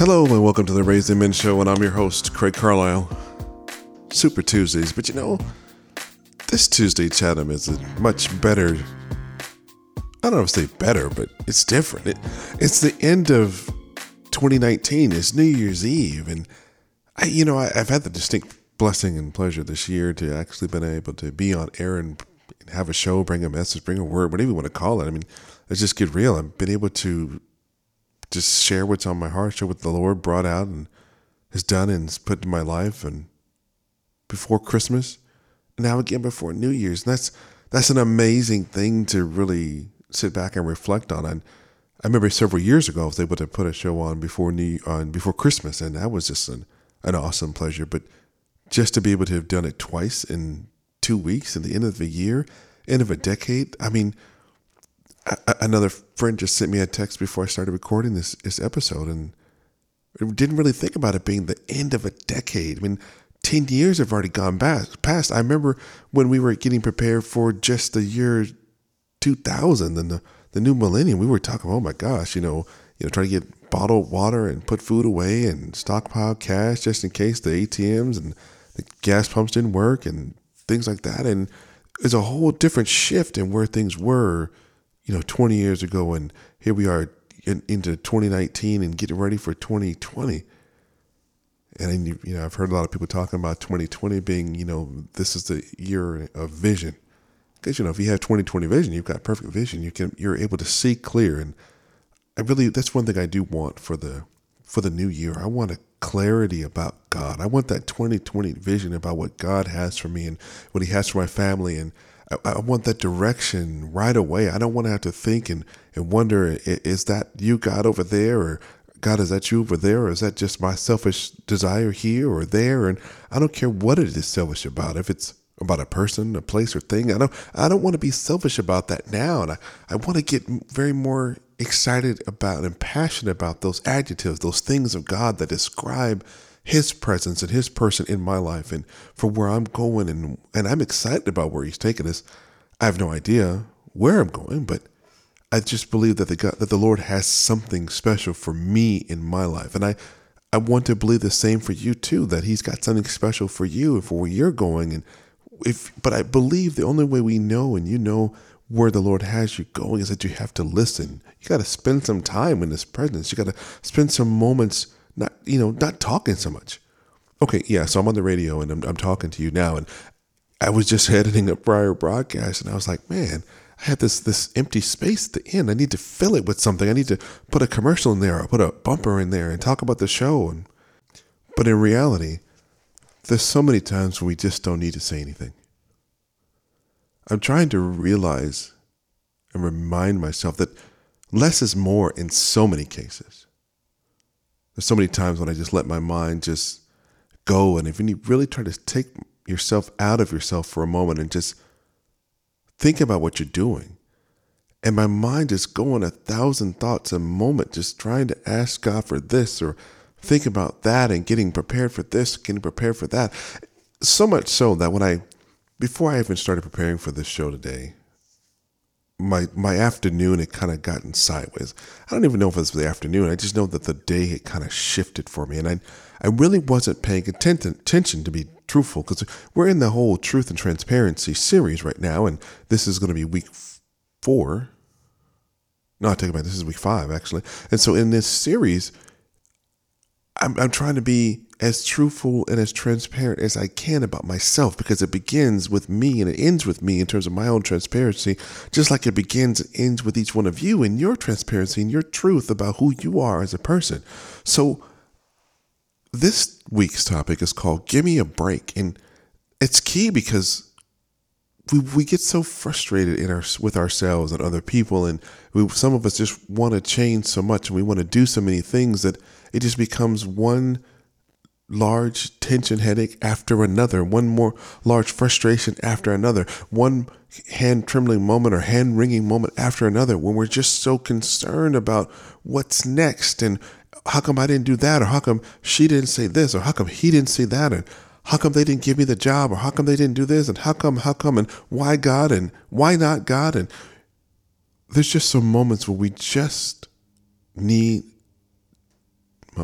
Hello and welcome to the Raising Men Show, and I'm your host, Craig Carlisle. Super Tuesdays, but you know, this Tuesday, Chatham, is a much better. I don't know if say better, but it's different. It, it's the end of 2019. It's New Year's Eve, and I, you know, I, I've had the distinct blessing and pleasure this year to actually been able to be on air and have a show, bring a message, bring a word, whatever you want to call it. I mean, let's just get real. I've been able to just share what's on my heart, share what the Lord brought out and has done and has put in my life and before Christmas, and now again before New Year's. And that's that's an amazing thing to really sit back and reflect on. And I remember several years ago I was able to put a show on before New on before Christmas, and that was just an, an awesome pleasure. But just to be able to have done it twice in two weeks at the end of the year, end of a decade, I mean another friend just sent me a text before I started recording this this episode, and didn't really think about it being the end of a decade. I mean, ten years have already gone past. I remember when we were getting prepared for just the year 2000 and the the new millennium. We were talking, oh my gosh, you know, you know, trying to get bottled water and put food away and stockpile cash just in case the ATMs and the gas pumps didn't work and things like that. And it's a whole different shift in where things were you know, 20 years ago, and here we are in, into 2019 and getting ready for 2020. And you know, I've heard a lot of people talking about 2020 being, you know, this is the year of vision. Because you know, if you have 2020 vision, you've got perfect vision. You can, you're able to see clear. And I really, that's one thing I do want for the for the new year. I want a clarity about God. I want that 2020 vision about what God has for me and what He has for my family and I, I want that direction right away. I don't want to have to think and, and wonder, is that you, God, over there? Or God, is that you over there? Or is that just my selfish desire here or there? And I don't care what it is selfish about. If it's about a person, a place, or thing, I don't I don't want to be selfish about that now. And I, I want to get very more excited about and passionate about those adjectives, those things of God that describe his presence and his person in my life and for where I'm going and and I'm excited about where he's taking us. I have no idea where I'm going, but I just believe that the God, that the Lord has something special for me in my life. And I I want to believe the same for you too, that he's got something special for you and for where you're going and if but I believe the only way we know and you know where the Lord has you going is that you have to listen. You got to spend some time in His presence. You got to spend some moments not you know not talking so much. Okay yeah so i'm on the radio and i'm, I'm talking to you now and i was just editing a prior broadcast and i was like man i had this this empty space at the end. I need to fill it with something. I need to put a commercial in there or put a bumper in there and talk about the show and but in reality there's so many times when we just don't need to say anything. I'm trying to realize and remind myself that less is more in so many cases there's so many times when I just let my mind just go. And if you really try to take yourself out of yourself for a moment and just think about what you're doing, and my mind is going a thousand thoughts a moment, just trying to ask God for this or think about that and getting prepared for this, getting prepared for that. So much so that when I, before I even started preparing for this show today, my my afternoon had kind of gotten sideways. I don't even know if it was the afternoon. I just know that the day had kind of shifted for me, and I I really wasn't paying attention, attention to be truthful because we're in the whole truth and transparency series right now, and this is going to be week four. No, I take it back. This is week five actually, and so in this series, I'm I'm trying to be as truthful and as transparent as I can about myself because it begins with me and it ends with me in terms of my own transparency, just like it begins and ends with each one of you in your transparency and your truth about who you are as a person. So, this week's topic is called Give Me a Break. And it's key because we, we get so frustrated in our with ourselves and other people and we, some of us just want to change so much and we want to do so many things that it just becomes one large tension headache after another, one more large frustration after another, one hand trembling moment or hand wringing moment after another when we're just so concerned about what's next and how come I didn't do that or how come she didn't say this or how come he didn't say that and how come they didn't give me the job or how come they didn't do this and how come how come and why God and why not God and there's just some moments where we just need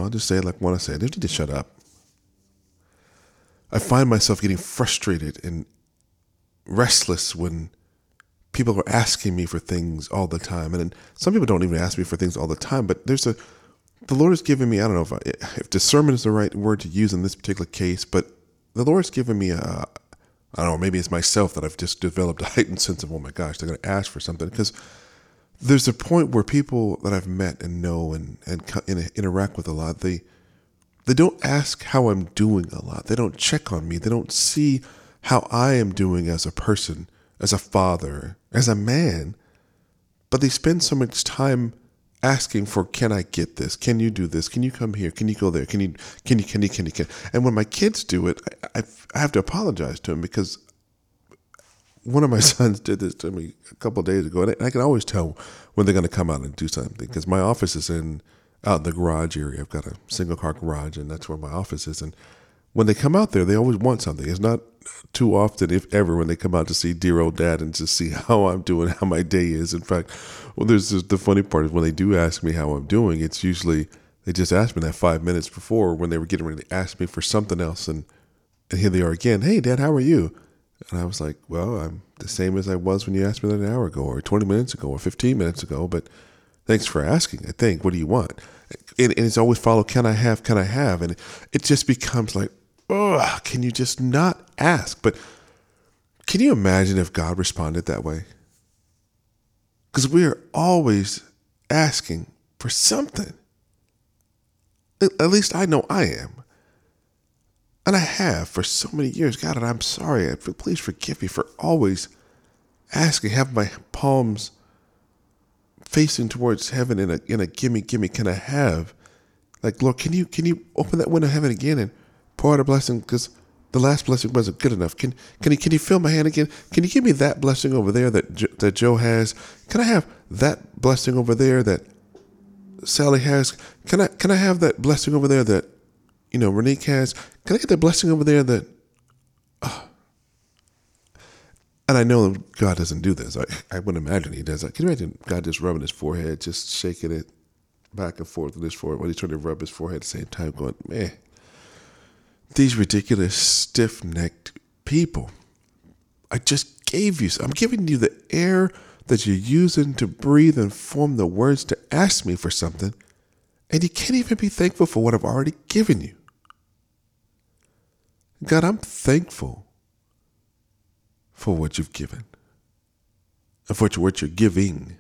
I'll just say it like I want to say. They need to shut up. I find myself getting frustrated and restless when people are asking me for things all the time. And some people don't even ask me for things all the time, but there's a, the Lord has given me, I don't know if, I, if discernment is the right word to use in this particular case, but the Lord has given me a, I don't know, maybe it's myself that I've just developed a heightened sense of, oh my gosh, they're going to ask for something. Because there's a point where people that I've met and know and, and interact with a lot, they, they don't ask how I'm doing a lot. They don't check on me. They don't see how I am doing as a person, as a father, as a man. But they spend so much time asking for can I get this? Can you do this? Can you come here? Can you go there? Can you can you can you can you can? And when my kids do it, I, I have to apologize to them because one of my sons did this to me a couple days ago, and I can always tell when they're going to come out and do something because my office is in out in the garage area. I've got a single car garage, and that's where my office is. And when they come out there, they always want something. It's not too often, if ever, when they come out to see dear old dad and to see how I'm doing, how my day is. In fact, well, there's the funny part is when they do ask me how I'm doing, it's usually they just asked me that five minutes before when they were getting ready to ask me for something else, and and here they are again. Hey, Dad, how are you? And I was like, well, I'm the same as I was when you asked me that an hour ago, or 20 minutes ago, or 15 minutes ago. But thanks for asking. I think. What do you want? and, and it's always follow can i have can i have and it just becomes like oh can you just not ask but can you imagine if god responded that way because we are always asking for something at least i know i am and i have for so many years god and i'm sorry please forgive me for always asking have my palms facing towards heaven in a in a gimme gimme can I have? Like Lord, can you can you open that window of heaven again and pour out a blessing? Because the last blessing wasn't good enough. Can can you can you fill my hand again? Can you give me that blessing over there that that Joe has? Can I have that blessing over there that Sally has? Can I can I have that blessing over there that you know Renique has? Can I get that blessing over there that? Uh, and I know God doesn't do this. I, I wouldn't imagine He does. Can you imagine God just rubbing His forehead, just shaking it back and forth with His forehead while He's trying to rub His forehead at the same time, going, man, these ridiculous, stiff necked people. I just gave you, I'm giving you the air that you're using to breathe and form the words to ask me for something, and you can't even be thankful for what I've already given you. God, I'm thankful for what you've given and for what you're giving.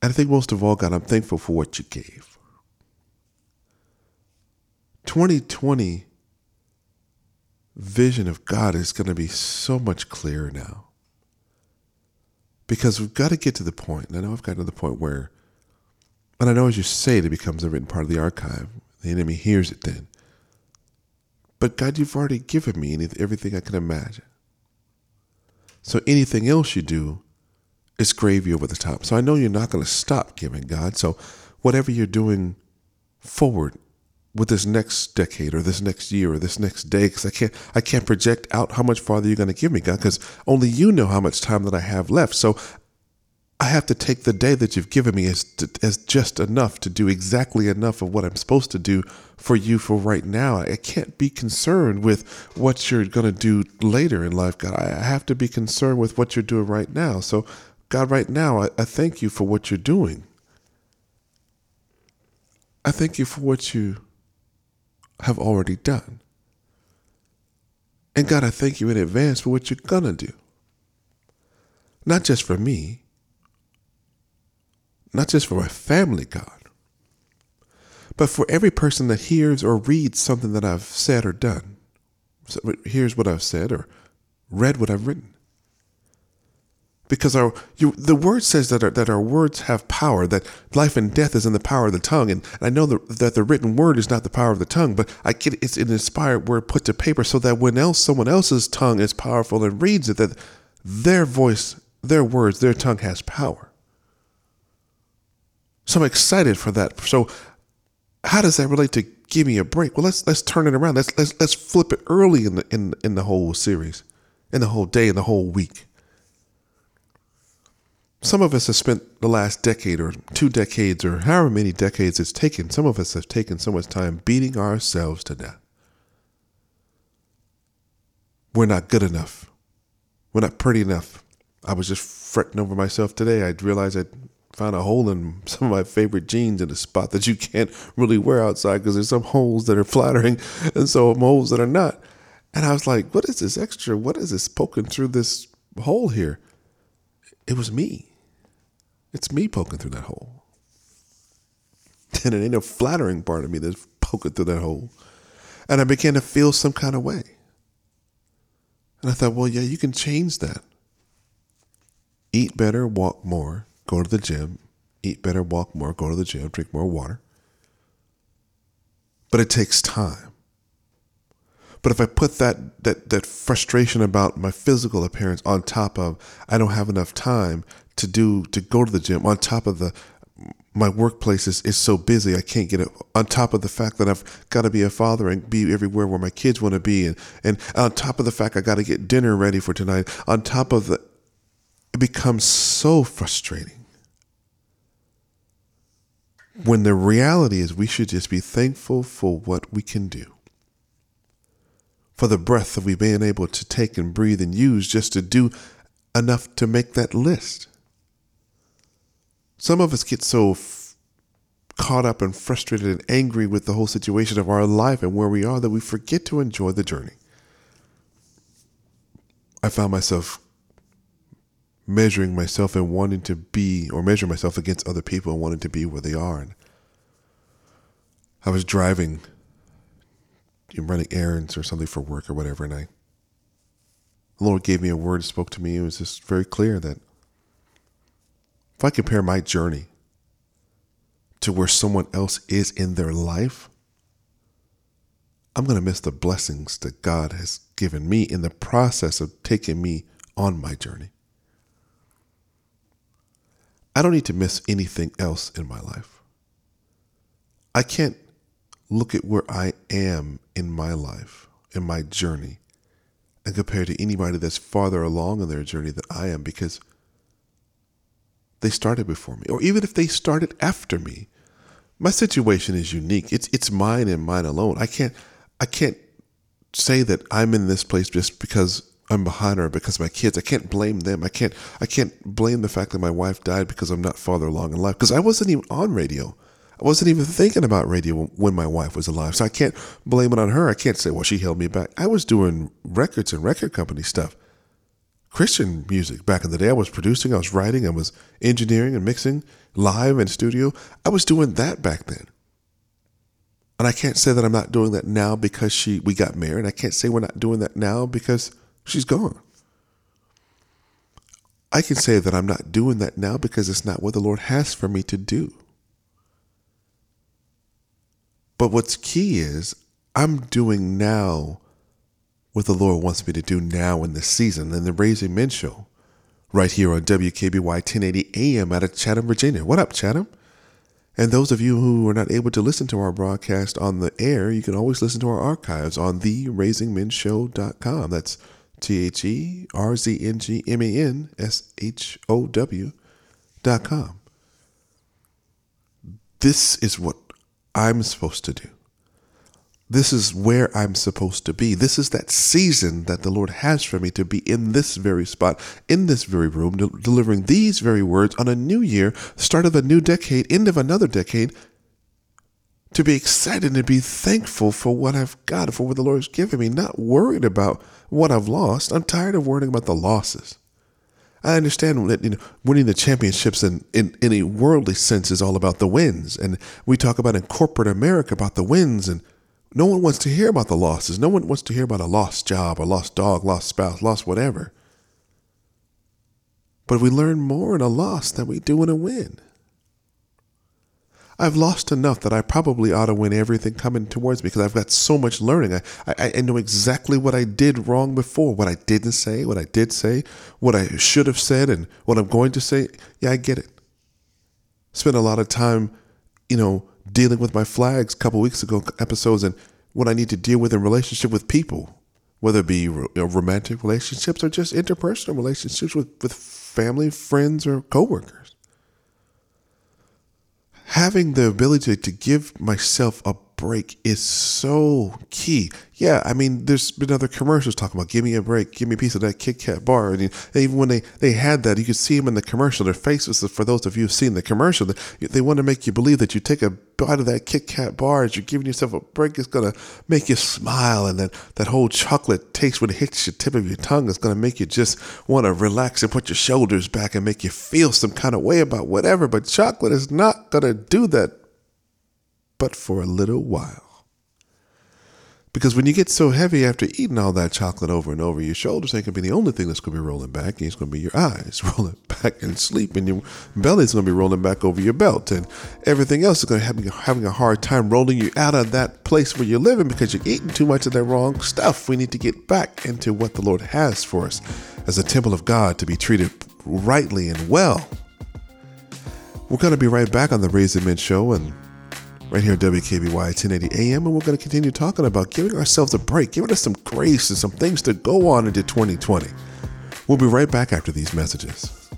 And I think most of all, God, I'm thankful for what you gave. 2020 vision of God is going to be so much clearer now. Because we've got to get to the point, and I know I've gotten to the point where, and I know as you say it, it becomes a written part of the archive. The enemy hears it then. But God, you've already given me everything I can imagine. So anything else you do is gravy over the top. So I know you're not going to stop giving, God. So whatever you're doing forward with this next decade or this next year or this next day, because I can't I can't project out how much farther you're going to give me, God, because only you know how much time that I have left. So I have to take the day that you've given me as, to, as just enough to do exactly enough of what I'm supposed to do for you for right now. I can't be concerned with what you're going to do later in life, God. I have to be concerned with what you're doing right now. So, God, right now, I, I thank you for what you're doing. I thank you for what you have already done. And God, I thank you in advance for what you're going to do. Not just for me not just for my family, God, but for every person that hears or reads something that I've said or done. So here's what I've said or read what I've written. Because our you, the word says that our, that our words have power, that life and death is in the power of the tongue. And, I know that, that the written word is not the power of the tongue, but I get it's an inspired word put to paper so that when else someone else's tongue is powerful and reads it, that their voice, their words, their tongue has power. So I'm excited for that. So how does that relate to give me a break? Well, let's let's turn it around. Let's let's let's flip it early in the in in the whole series, in the whole day, in the whole week. Some of us have spent the last decade or two decades or however many decades it's taken, some of us have taken so much time beating ourselves to death. We're not good enough. We're not pretty enough. I was just fretting over myself today. I realized I'd found a hole in some of my favorite jeans in a spot that you can't really wear outside because there's some holes that are flattering and some holes that are not. And I was like, what is this extra? What is this poking through this hole here? It was me. It's me poking through that hole. And it ain't a flattering part of me that's poking through that hole. And I began to feel some kind of way. And I thought, well, yeah, you can change that. Eat better, walk more, go to the gym. Eat better, walk more, go to the gym, drink more water. But it takes time. But if I put that, that, that frustration about my physical appearance on top of I don't have enough time to do to go to the gym, on top of the my workplace is, is so busy I can't get it on top of the fact that I've got to be a father and be everywhere where my kids want to be and, and on top of the fact I got to get dinner ready for tonight on top of the it becomes so frustrating when the reality is we should just be thankful for what we can do for the breath that we've been able to take and breathe and use just to do enough to make that list. Some of us get so f- caught up and frustrated and angry with the whole situation of our life and where we are that we forget to enjoy the journey. I found myself measuring myself and wanting to be, or measure myself against other people and wanting to be where they are. And I was driving running errands or something for work or whatever, and I, the Lord gave me a word, spoke to me. It was just very clear that if I compare my journey to where someone else is in their life, I'm going to miss the blessings that God has given me in the process of taking me on my journey. I don't need to miss anything else in my life. I can't look at where I am in my life, in my journey, and compare to anybody that's farther along in their journey than I am because they started before me. Or even if they started after me, my situation is unique. It's it's mine and mine alone. I can't I can't say that I'm in this place just because I'm behind her because my kids. I can't blame them. I can't I can't blame the fact that my wife died because I'm not farther along in life. Because I wasn't even on radio. I wasn't even thinking about radio when my wife was alive. So I can't blame it on her. I can't say, well, she held me back. I was doing records and record company stuff. Christian music back in the day. I was producing, I was writing, I was engineering and mixing live in studio. I was doing that back then. And I can't say that I'm not doing that now because she we got married. I can't say we're not doing that now because she's gone. I can say that I'm not doing that now because it's not what the Lord has for me to do. But what's key is I'm doing now what the Lord wants me to do now in this season in the Raising Men Show, right here on WKBY 1080 AM out of Chatham, Virginia. What up, Chatham? And those of you who are not able to listen to our broadcast on the air, you can always listen to our archives on theraisingmenshow.com. That's T H E R Z N G M A N S H O W dot com. This is what I'm supposed to do. This is where I'm supposed to be. This is that season that the Lord has for me to be in this very spot, in this very room, de- delivering these very words on a new year, start of a new decade, end of another decade, to be excited and be thankful for what I've got, for what the Lord has given me, not worried about what I've lost. I'm tired of worrying about the losses. I understand that you know winning the championships in, in, in a worldly sense is all about the wins. And we talk about in corporate America about the wins and no one wants to hear about the losses. No one wants to hear about a lost job, a lost dog, lost spouse, lost whatever. But we learn more in a loss than we do in a win. I've lost enough that I probably ought to win everything coming towards me because I've got so much learning. I, I, I know exactly what I did wrong before, what I didn't say, what I did say, what I should have said, and what I'm going to say. Yeah, I get it. Spent a lot of time, you know, dealing with my flags a couple weeks ago episodes and what I need to deal with in relationship with people. whether it be you know, romantic relationships or just interpersonal relationships with, with family, friends, or coworkers. Having the ability to give myself a break is so key. Yeah, I mean, there's been other commercials talking about give me a break, give me a piece of that Kit Kat bar. And even when they, they had that, you could see them in the commercial. Their faces, for those of you who've seen the commercial, they, want to make you believe that you take a bite of that Kit Kat bar as you're giving yourself a break. It's going to make you smile. And that, that whole chocolate taste when it hits the tip of your tongue is going to make you just want to relax and put your shoulders back and make you feel some kind of way about whatever. But chocolate is not going to do that but for a little while. Because when you get so heavy after eating all that chocolate over and over, your shoulders ain't gonna be the only thing that's gonna be rolling back. It's gonna be your eyes rolling back and sleep, and your belly's gonna be rolling back over your belt, and everything else is gonna have having a hard time rolling you out of that place where you're living because you're eating too much of that wrong stuff. We need to get back into what the Lord has for us as a temple of God to be treated rightly and well. We're gonna be right back on the Raising Men show and right here at WKBY 1080 AM, and we're going to continue talking about giving ourselves a break, giving us some grace and some things to go on into 2020. We'll be right back after these messages.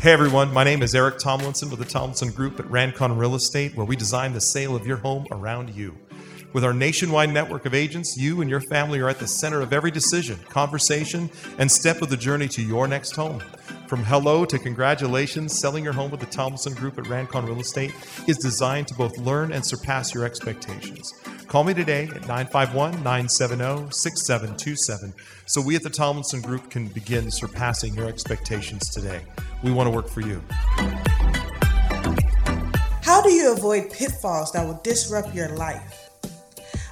Hey everyone, my name is Eric Tomlinson with the Tomlinson Group at Rancon Real Estate, where we design the sale of your home around you. With our nationwide network of agents, you and your family are at the center of every decision, conversation, and step of the journey to your next home. From hello to congratulations, selling your home with the Tomlinson Group at Rancon Real Estate is designed to both learn and surpass your expectations. Call me today at 951 970 6727 so we at the Tomlinson Group can begin surpassing your expectations today. We want to work for you. How do you avoid pitfalls that will disrupt your life?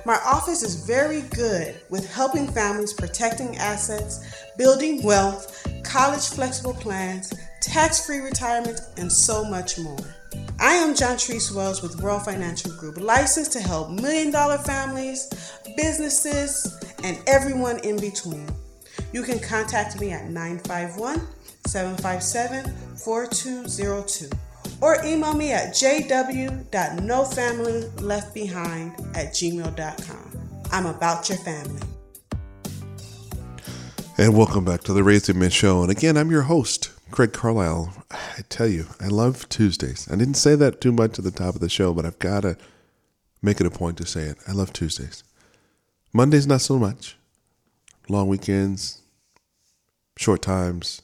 My office is very good with helping families protecting assets, building wealth, college flexible plans, tax free retirement, and so much more. I am John Treese Wells with World Financial Group, licensed to help million dollar families, businesses, and everyone in between. You can contact me at 951 757 4202 or email me at jw.nofamilyleftbehind at gmail.com. I'm about your family. And welcome back to the Raising Men Show. And again, I'm your host, Craig Carlisle. I tell you, I love Tuesdays. I didn't say that too much at the top of the show, but I've got to make it a point to say it. I love Tuesdays. Mondays, not so much. Long weekends, short times,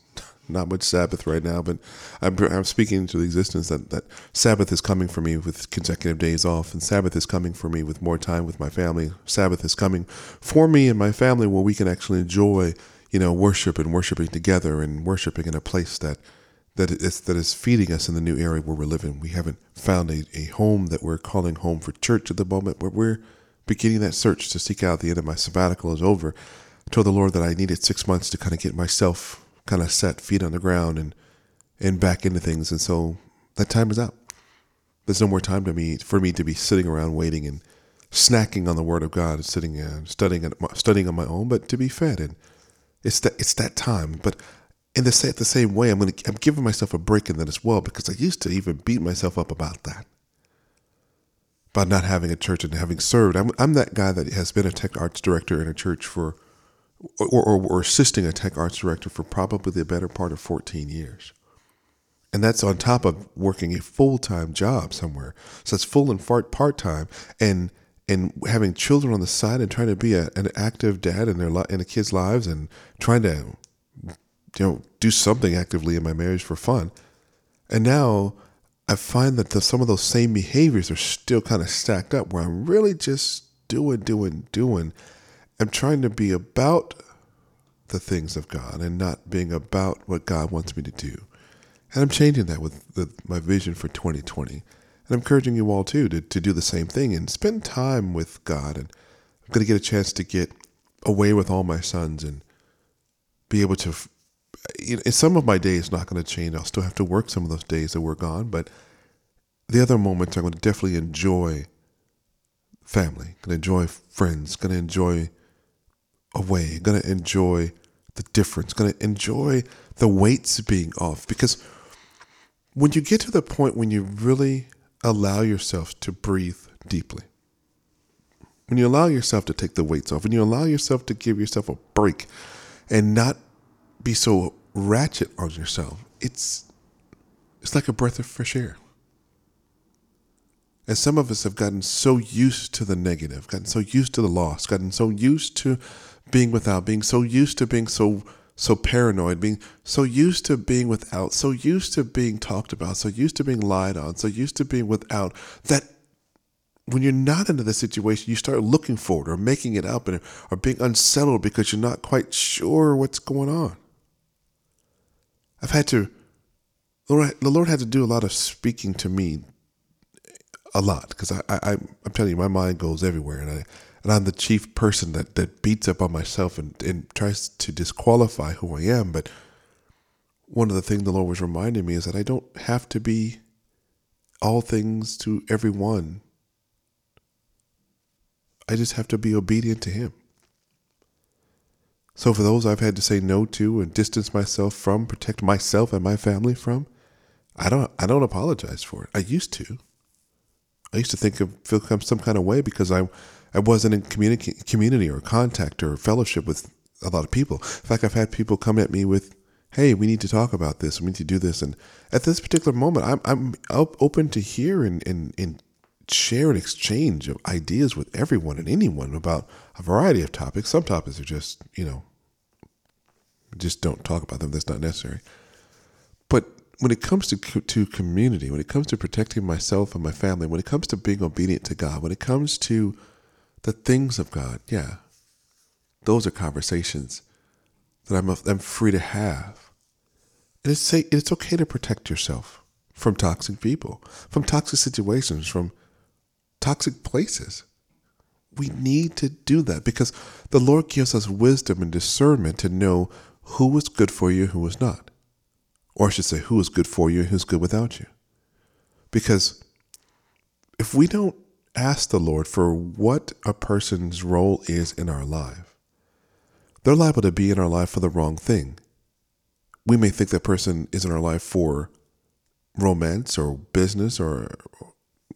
not much Sabbath right now, but I'm, I'm speaking to the existence that, that Sabbath is coming for me with consecutive days off, and Sabbath is coming for me with more time with my family. Sabbath is coming for me and my family where we can actually enjoy, you know, worship and worshiping together and worshiping in a place that that is that is feeding us in the new area where we're living. We haven't found a, a home that we're calling home for church at the moment, but we're beginning that search to seek out the end of my sabbatical is over. I told the Lord that I needed six months to kind of get myself kind of set feet on the ground and and back into things. And so that time is up. There's no more time to me for me to be sitting around waiting and snacking on the Word of God, and sitting and studying studying on my own, but to be fed. And it's that it's that time. But in the the same way, I'm gonna I'm giving myself a break in that as well because I used to even beat myself up about that. About not having a church and having served. I'm I'm that guy that has been a tech arts director in a church for or, or, or assisting a tech arts director for probably the better part of 14 years. And that's on top of working a full time job somewhere. So it's full and part time, and and having children on the side and trying to be a, an active dad in their in the kids' lives and trying to you know do something actively in my marriage for fun. And now I find that the, some of those same behaviors are still kind of stacked up, where I'm really just doing, doing, doing, am trying to be about the things of God and not being about what God wants me to do. And I'm changing that with the, my vision for 2020. And I'm encouraging you all too to, to do the same thing and spend time with God. And I'm going to get a chance to get away with all my sons and be able to. You know, some of my days not going to change. I'll still have to work some of those days that we're gone, but the other moments I'm going to definitely enjoy family, going to enjoy friends, going to enjoy away, going to enjoy the difference, going to enjoy the weights being off. Because when you get to the point when you really allow yourself to breathe deeply, when you allow yourself to take the weights off, when you allow yourself to give yourself a break and not be so ratchet on yourself, it's it's like a breath of fresh air. And some of us have gotten so used to the negative, gotten so used to the loss, gotten so used to being without, being so used to being so so paranoid, being so used to being without, so used to being talked about, so used to being lied on, so used to being without, that when you're not into the situation, you start looking for it or making it up and or being unsettled because you're not quite sure what's going on. I've had to, Lord, the Lord had to do a lot of speaking to me, a lot, because I, I, I'm telling you, my mind goes everywhere, and I, and I'm the chief person that, that beats up on myself and, and tries to disqualify who I am. But one of the things the Lord was reminding me is that I don't have to be all things to everyone. I just have to be obedient to Him. So for those I've had to say no to and distance myself from, protect myself and my family from, I don't I don't apologize for it. I used to. I used to think of feel some kind of way because I I wasn't in communi- community or contact or fellowship with a lot of people. In fact, I've had people come at me with, "Hey, we need to talk about this. We need to do this." And at this particular moment, I'm I'm open to hear and and, and share and exchange of ideas with everyone and anyone about a variety of topics. Some topics are just you know, just don't talk about them. That's not necessary. But when it comes to to community, when it comes to protecting myself and my family, when it comes to being obedient to God, when it comes to the things of God, yeah, those are conversations that I'm, I'm free to have. And it's, say, it's okay to protect yourself from toxic people, from toxic situations, from toxic places. We need to do that because the Lord gives us wisdom and discernment to know who is good for you, who is not. Or I should say, who is good for you and who's good without you. Because if we don't ask the Lord for what a person's role is in our life, they're liable to be in our life for the wrong thing. We may think that person is in our life for romance or business or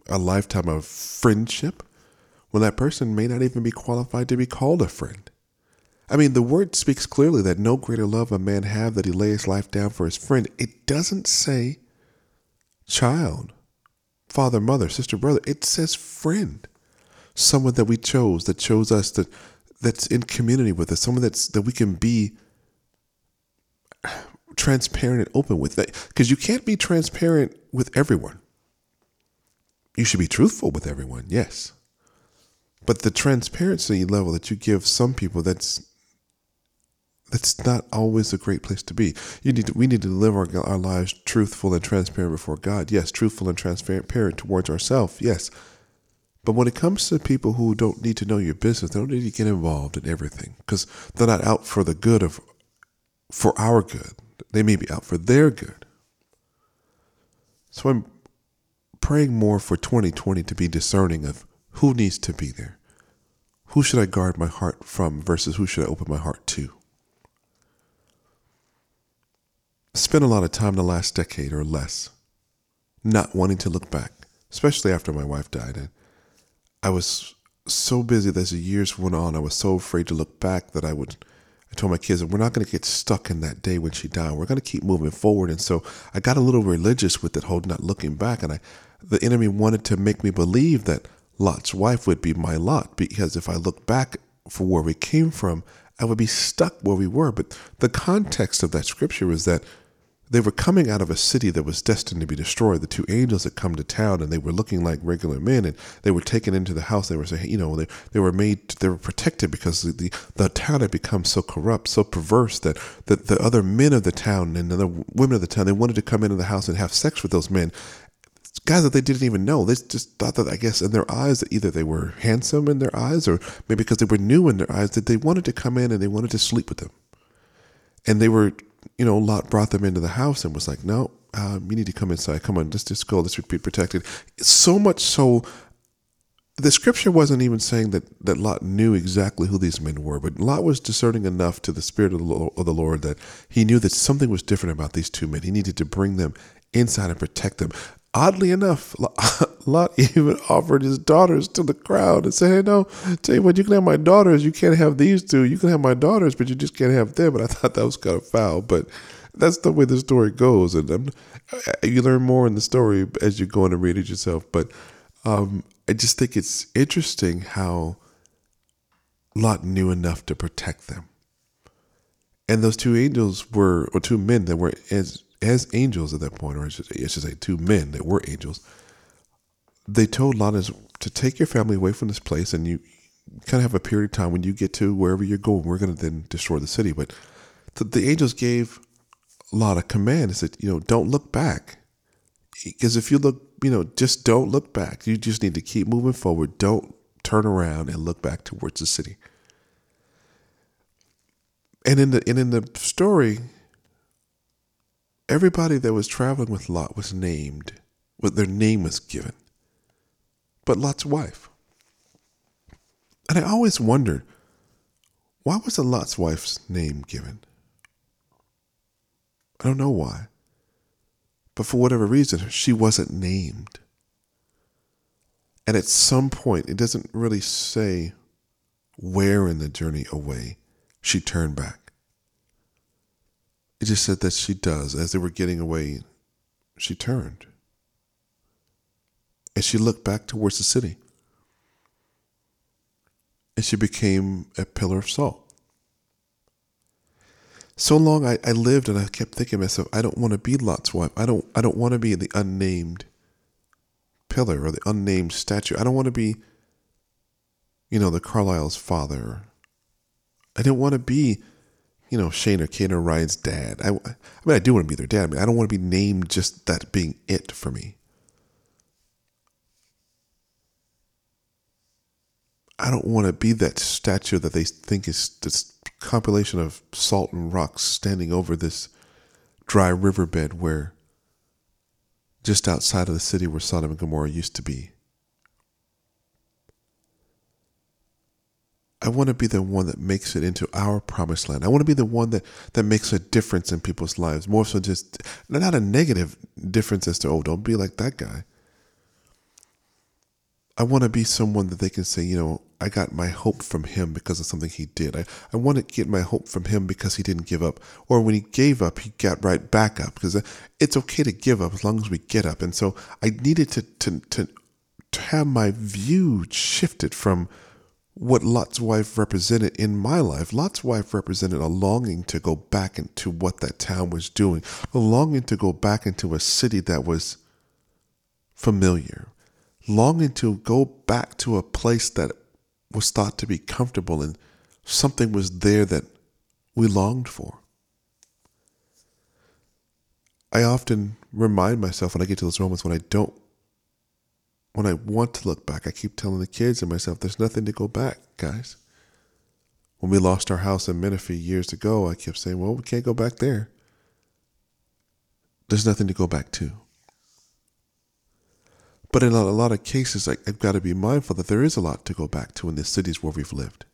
a lifetime of friendship when that person may not even be qualified to be called a friend. I mean, the word speaks clearly that no greater love a man have that he lay his life down for his friend. It doesn't say child father, mother, sister, brother. It says friend. Someone that we chose, that chose us, that that's in community with us, someone that's that we can be transparent and open with. Because you can't be transparent with everyone. You should be truthful with everyone, yes. But the transparency level that you give some people, that's that's not always a great place to be. You need to, we need to live our, our lives truthful and transparent before God. Yes, truthful and transparent towards ourselves. Yes. But when it comes to people who don't need to know your business, they don't need to get involved in everything because they're not out for the good of, for our good. They may be out for their good. So I'm praying more for 2020 to be discerning of who needs to be there. Who should I guard my heart from versus who should I open my heart to? Spent a lot of time in the last decade or less not wanting to look back, especially after my wife died. And I was so busy that as the years went on, I was so afraid to look back that I would. I told my kids we're not going to get stuck in that day when she died. We're going to keep moving forward. And so I got a little religious with that whole not looking back. And I, the enemy wanted to make me believe that Lot's wife would be my lot because if I look back for where we came from, I would be stuck where we were. But the context of that scripture is that they were coming out of a city that was destined to be destroyed. The two angels had come to town and they were looking like regular men and they were taken into the house. They were saying, you know, they, they were made, they were protected because the, the town had become so corrupt, so perverse that, that the other men of the town and the women of the town, they wanted to come into the house and have sex with those men. Guys that they didn't even know. They just thought that, I guess, in their eyes, that either they were handsome in their eyes or maybe because they were new in their eyes, that they wanted to come in and they wanted to sleep with them. And they were you know, Lot brought them into the house and was like, no, uh, you need to come inside. Come on, let's just go. Let's be protected. So much so, the scripture wasn't even saying that, that Lot knew exactly who these men were, but Lot was discerning enough to the Spirit of the Lord that he knew that something was different about these two men. He needed to bring them inside and protect them. Oddly enough, Lot even offered his daughters to the crowd and said, Hey, no, tell you what, you can have my daughters. You can't have these two. You can have my daughters, but you just can't have them. And I thought that was kind of foul. But that's the way the story goes. And I'm, you learn more in the story as you go on and read it yourself. But um, I just think it's interesting how Lot knew enough to protect them. And those two angels were, or two men that were as as angels at that point, or I should, I should say two men that were angels, they told Lot to take your family away from this place and you kind of have a period of time when you get to wherever you're going, we're going to then destroy the city. But the, the angels gave Lot a command. They said, you know, don't look back. Because if you look, you know, just don't look back. You just need to keep moving forward. Don't turn around and look back towards the city. And in the and in the story, everybody that was traveling with Lot was named, what their name was given. But Lot's wife. And I always wondered, why was the Lot's wife's name given? I don't know why. But for whatever reason, she wasn't named. And at some point, it doesn't really say where in the journey away she turned back. It just said that she does. As they were getting away, she turned. And she looked back towards the city. And she became a pillar of salt. So long I, I lived and I kept thinking myself, I don't want to be Lot's wife. I don't I don't want to be the unnamed pillar or the unnamed statue. I don't want to be, you know, the Carlisle's father. I didn't want to be, you know, Shane or Kane or Ryan's dad. I, I mean, I do want to be their dad. I mean, I don't want to be named just that being it for me. I don't want to be that statue that they think is this compilation of salt and rocks standing over this dry riverbed where just outside of the city where Sodom and Gomorrah used to be. I want to be the one that makes it into our promised land. I want to be the one that, that makes a difference in people's lives, more so just not a negative difference as to, oh, don't be like that guy. I want to be someone that they can say, you know, I got my hope from him because of something he did. I, I want to get my hope from him because he didn't give up. Or when he gave up, he got right back up. Because it's okay to give up as long as we get up. And so I needed to, to, to, to have my view shifted from what Lot's wife represented in my life. Lot's wife represented a longing to go back into what that town was doing, a longing to go back into a city that was familiar, longing to go back to a place that was thought to be comfortable and something was there that we longed for. I often remind myself when I get to those moments when I don't, when I want to look back, I keep telling the kids and myself, there's nothing to go back, guys. When we lost our house in Menifee years ago, I kept saying, well, we can't go back there. There's nothing to go back to. But in a lot of cases, I, have got to be mindful that there is a lot to go back to in the cities where we've lived.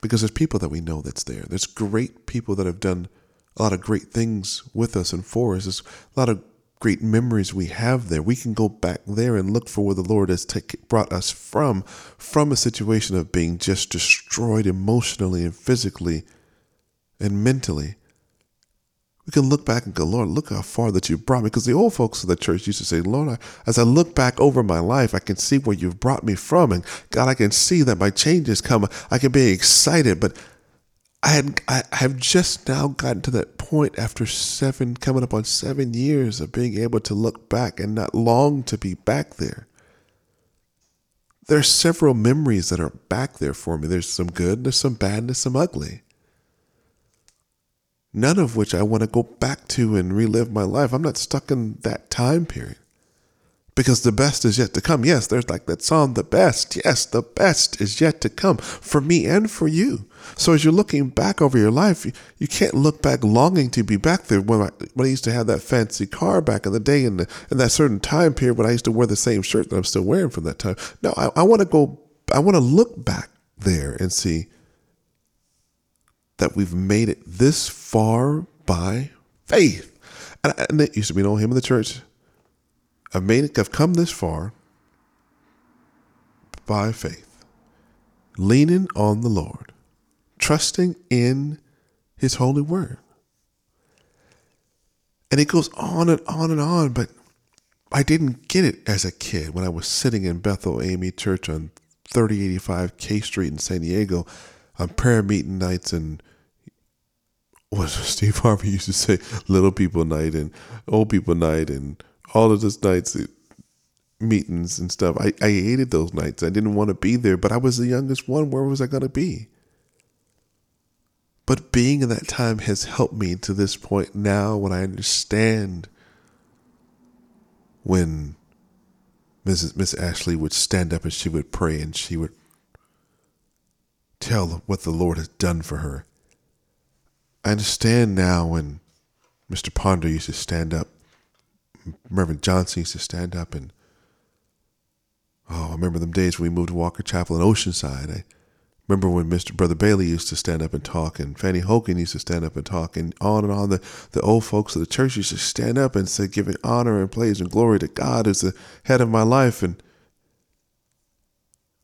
Because there's people that we know that's there. There's great people that have done a lot of great things with us and for us. There's a lot of great memories we have there. We can go back there and look for where the Lord has take, brought us from, from a situation of being just destroyed emotionally and physically and mentally we can look back and go, Lord, look how far that you've brought me. Because the old folks of the church used to say, Lord, I, as I look back over my life, I can see where you've brought me from. And God, I can see that my changes come. I can be excited. But I had I have just now gotten to that point after seven, coming up on seven years of being able to look back and not long to be back there. There are several memories that are back there for me. There's some good, there's some bad, there's some ugly none of which I want to go back to and relive my life. I'm not stuck in that time period because the best is yet to come. Yes, there's like that song, the best. Yes, the best is yet to come for me and for you. So as you're looking back over your life, you, you can't look back longing to be back there when I, when I used to have that fancy car back in the day and in that certain time period when I used to wear the same shirt that I'm still wearing from that time. No, I, I want to go, I want to look back there and see that we've made it this far by faith. And, and it used to be, you know, hymn in the church, I've made it, I've come this far by faith, leaning on the Lord, trusting in His holy word. And it goes on and on and on, but I didn't get it as a kid when I was sitting in Bethel AME Church on 3085 K Street in San Diego on prayer meeting nights and what Steve Harvey used to say, little people night and old people night and all of those nights, meetings and stuff. I, I hated those nights. I didn't want to be there, but I was the youngest one. Where was I going to be? But being in that time has helped me to this point now when I understand when Mrs. Miss Ashley would stand up and she would pray and she would tell what the Lord has done for her. I understand now when Mr. Ponder used to stand up, Reverend Johnson used to stand up and oh, I remember them days when we moved to Walker Chapel in Oceanside. I Remember when Mr. Brother Bailey used to stand up and talk, and Fanny Hogan used to stand up and talk, and on and on. The, the old folks of the church used to stand up and say, giving honor and praise and glory to God as the head of my life. And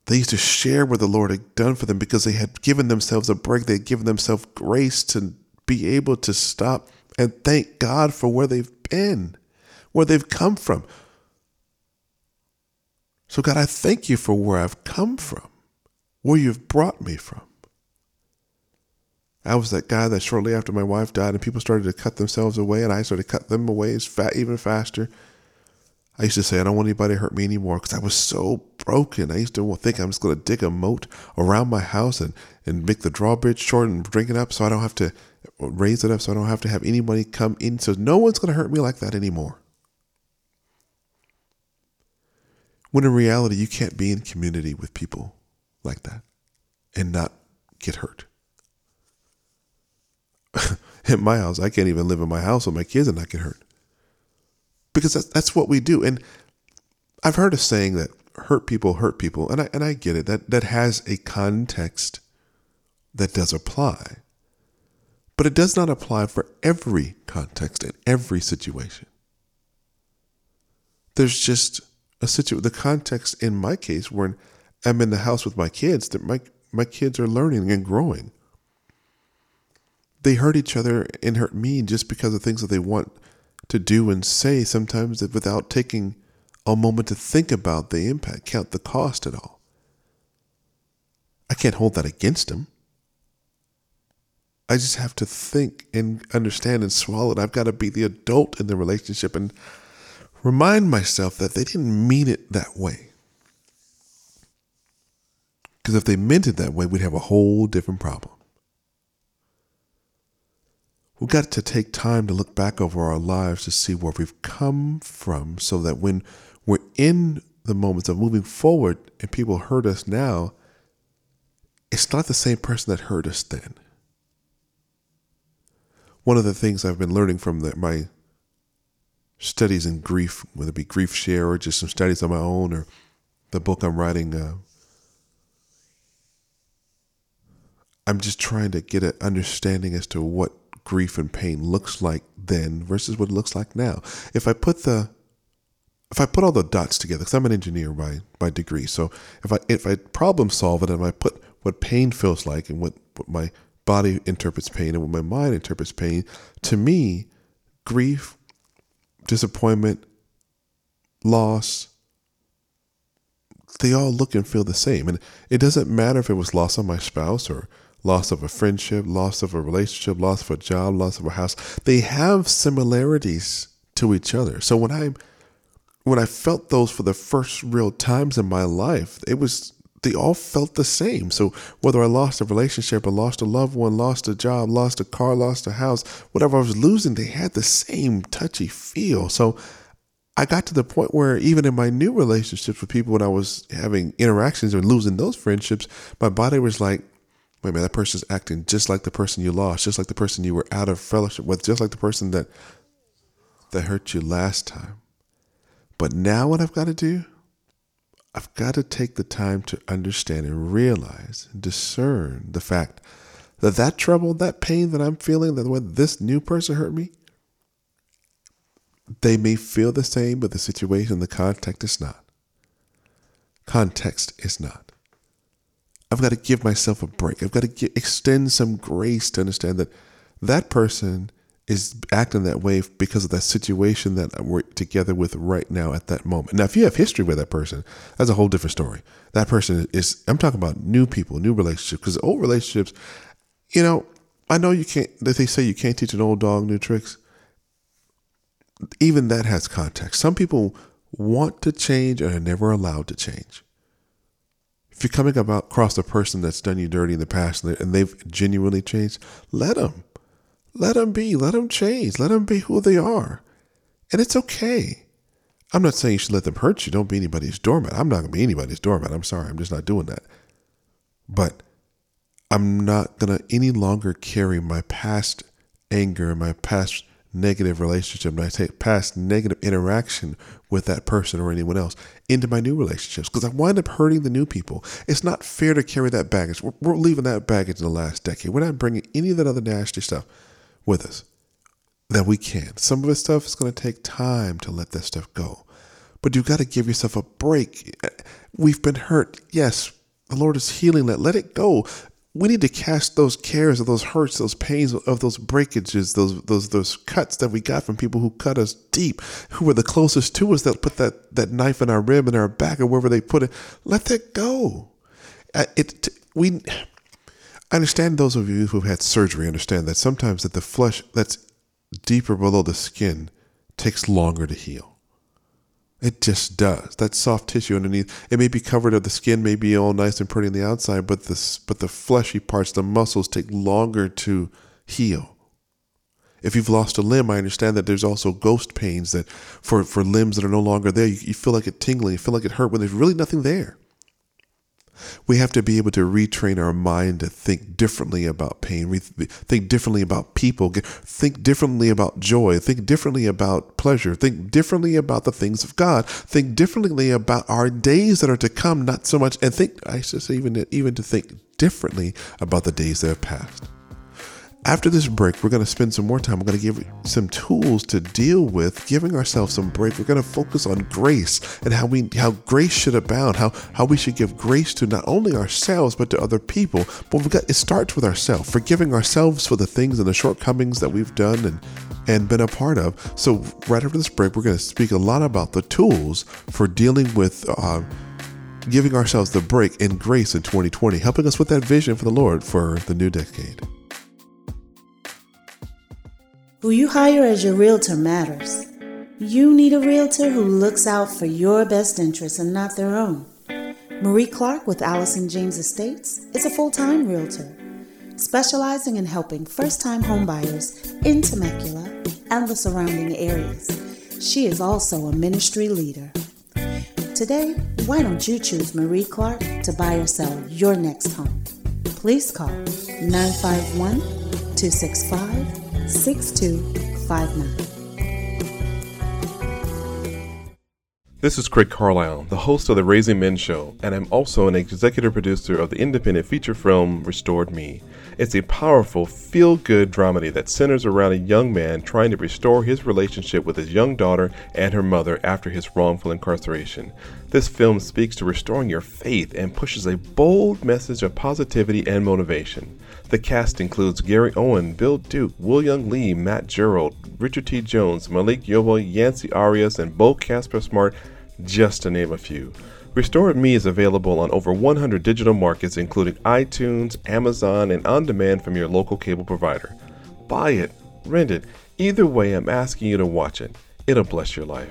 they used to share what the Lord had done for them because they had given themselves a break. They had given themselves grace to be able to stop and thank God for where they've been, where they've come from. So, God, I thank you for where I've come from where you've brought me from. I was that guy that shortly after my wife died and people started to cut themselves away and I started to cut them away even faster. I used to say, I don't want anybody to hurt me anymore because I was so broken. I used to think I'm just going to dig a moat around my house and, and make the drawbridge short and bring it up so I don't have to uh, raise it up so I don't have to have anybody come in. So no one's going to hurt me like that anymore. When in reality, you can't be in community with people like that and not get hurt. in my house, I can't even live in my house with my kids and not get hurt. Because that's, that's what we do. And I've heard a saying that hurt people hurt people, and I, and I get it. That, that has a context that does apply. But it does not apply for every context and every situation. There's just a situation, the context in my case, when I'm in the house with my kids, that my my kids are learning and growing. They hurt each other and hurt me just because of things that they want to do and say, sometimes without taking a moment to think about the impact, count the cost at all. I can't hold that against them. I just have to think and understand and swallow it. I've got to be the adult in the relationship and remind myself that they didn't mean it that way. Because if they meant it that way, we'd have a whole different problem. We've got to take time to look back over our lives to see where we've come from so that when we're in the moments of moving forward and people hurt us now, it's not the same person that hurt us then. One of the things I've been learning from the, my studies in grief, whether it be Grief Share or just some studies on my own or the book I'm writing, uh, I'm just trying to get an understanding as to what grief and pain looks like then versus what it looks like now. If I put the if I put all the dots together, because I'm an engineer by by degree, so if I if I problem solve it and I put what pain feels like and what, what my body interprets pain and what my mind interprets pain, to me, grief, disappointment, loss, they all look and feel the same. And it doesn't matter if it was loss of my spouse or loss of a friendship, loss of a relationship, loss of a job, loss of a house. They have similarities to each other. So when I when I felt those for the first real times in my life, it was they all felt the same. So whether I lost a relationship, I lost a loved one, lost a job, lost a car, lost a house, whatever I was losing, they had the same touchy feel. So I got to the point where even in my new relationships with people, when I was having interactions and losing those friendships, my body was like, wait a minute, that person's acting just like the person you lost, just like the person you were out of fellowship with, just like the person that that hurt you last time. But now what I've got to do, I've got to take the time to understand and realize and discern the fact that that trouble, that pain that I'm feeling, that when this new person hurt me, They may feel the same, but the situation, the context is not. Context is not. I've got to give myself a break. I've got to get, extend some grace to understand that that person is acting that way because of that situation that we're together with right now at that moment. Now, if you have history with that person, that's a whole different story. That person is, I'm talking about new people, new relationships, because old relationships, you know, I know you can't, that they say you can't teach an old dog new tricks. Even that has context. Some people want to change and are never allowed to change. If you're coming about across a person that's done you dirty in the past and they've genuinely changed, let them. Let them be. Let them change. Let them be who they are. And it's okay. I'm not saying you should let them hurt you. Don't be anybody's doormat. I'm not going to be anybody's doormat. I'm sorry. I'm just not doing that. But I'm not going to any longer carry my past anger, my past negative relationship, my past negative interaction with that person or anyone else into my new relationships because I wind up hurting the new people. It's not fair to carry that baggage. We're, we're leaving that baggage in the last decade. We're not bringing any of that other nasty stuff with us that we can. Some of this stuff is going to take time to let that stuff go. But you've got to give yourself a break. We've been hurt. Yes, the Lord is healing that. Let it go we need to cast those cares of those hurts, those pains of those breakages, those those those cuts that we got from people who cut us deep, who were the closest to us that put that that knife in our rib in our back or wherever they put it. Let that go. Uh, it we. I understand those of you who've had surgery understand that sometimes that the flesh that's deeper below the skin takes longer to heal. It just does. That soft tissue underneath, it may be covered of the skin, may be all nice and pretty on the outside, but the but the fleshy parts, the muscles, take longer to heal. If you've lost a limb, I understand that there's also ghost pains that for, for limbs that are no longer there, you, you feel like it tingling, you feel like it hurt when there's really nothing there. We have to be able to retrain our mind to think differently about pain, think differently about people, think differently about joy, think differently about pleasure, think differently about the things of God, think differently about our days that are to come, not so much, and think, I should say, even, even to think differently about the days that have passed. After this break, we're going to spend some more time. We're going to give some tools to deal with giving ourselves some break. We're going to focus on grace and how we how grace should abound, how how we should give grace to not only ourselves but to other people. But we got it starts with ourselves, forgiving ourselves for the things and the shortcomings that we've done and and been a part of. So right after this break, we're going to speak a lot about the tools for dealing with. Uh, giving ourselves the break in grace in 2020, helping us with that vision for the Lord for the new decade. Who you hire as your realtor matters. You need a realtor who looks out for your best interests and not their own. Marie Clark with Allison James Estates is a full time realtor, specializing in helping first time homebuyers in Temecula and the surrounding areas. She is also a ministry leader. Today, why don't you choose Marie Clark to buy or sell your next home? Please call 951 265 6259. This is Craig Carlisle, the host of the Raising Men Show, and I'm also an executive producer of the independent feature film Restored Me. It's a powerful, feel good dramedy that centers around a young man trying to restore his relationship with his young daughter and her mother after his wrongful incarceration. This film speaks to restoring your faith and pushes a bold message of positivity and motivation. The cast includes Gary Owen, Bill Duke, Will Yun Lee, Matt Gerald, Richard T. Jones, Malik Yoba, Yancy Arias, and Beau Casper Smart, just to name a few. Restored Me is available on over 100 digital markets, including iTunes, Amazon, and on demand from your local cable provider. Buy it, rent it. Either way, I'm asking you to watch it. It'll bless your life.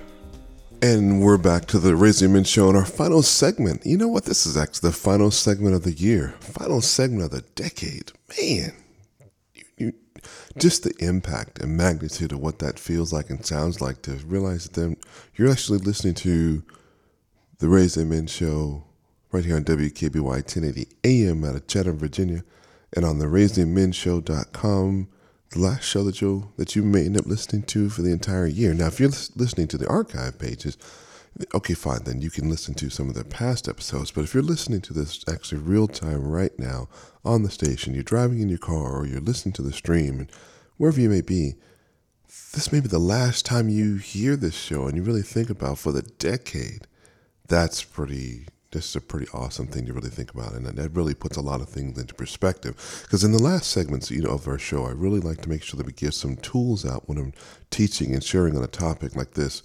And we're back to the Raising Men Show in our final segment. You know what? This is actually the final segment of the year, final segment of the decade. Man, you, you, just the impact and magnitude of what that feels like and sounds like to realize that you're actually listening to the Raising Men Show right here on WKBY 1080 AM out of Chatham, Virginia, and on the RaisingMenShow.com the last show that you that you may end up listening to for the entire year. Now, if you're listening to the archive pages, okay, fine, then you can listen to some of the past episodes. But if you're listening to this actually real time right now on the station, you're driving in your car or you're listening to the stream, and wherever you may be, this may be the last time you hear this show and you really think about for the decade, that's pretty this is a pretty awesome thing to really think about, and that really puts a lot of things into perspective. Because in the last segments, you know, of our show, I really like to make sure that we give some tools out when I'm teaching and sharing on a topic like this.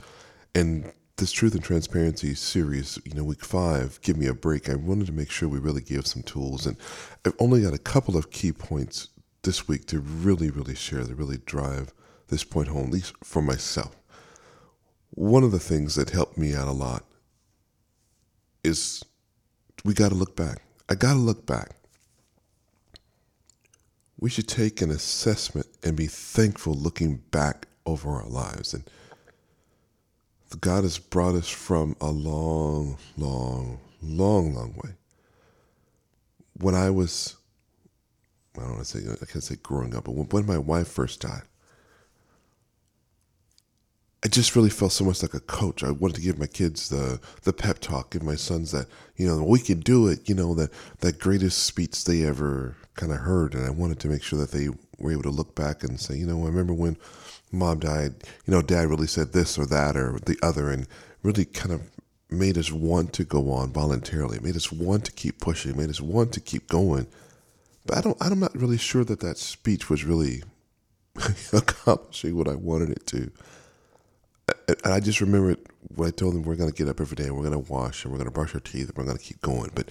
And this truth and transparency series, you know, week five, give me a break. I wanted to make sure we really give some tools, and I've only got a couple of key points this week to really, really share, to really drive this point home, at least for myself. One of the things that helped me out a lot is we got to look back. I got to look back. We should take an assessment and be thankful looking back over our lives. And God has brought us from a long, long, long, long way. When I was, I don't want to say, I can't say growing up, but when my wife first died, I just really felt so much like a coach. I wanted to give my kids the the pep talk, give my sons that you know we can do it. You know that that greatest speech they ever kind of heard, and I wanted to make sure that they were able to look back and say, you know, I remember when mom died. You know, dad really said this or that or the other, and really kind of made us want to go on voluntarily. Made us want to keep pushing. Made us want to keep going. But I don't. I'm not really sure that that speech was really accomplishing what I wanted it to and I just remember when I told them we're going to get up every day and we're going to wash and we're going to brush our teeth and we're going to keep going. But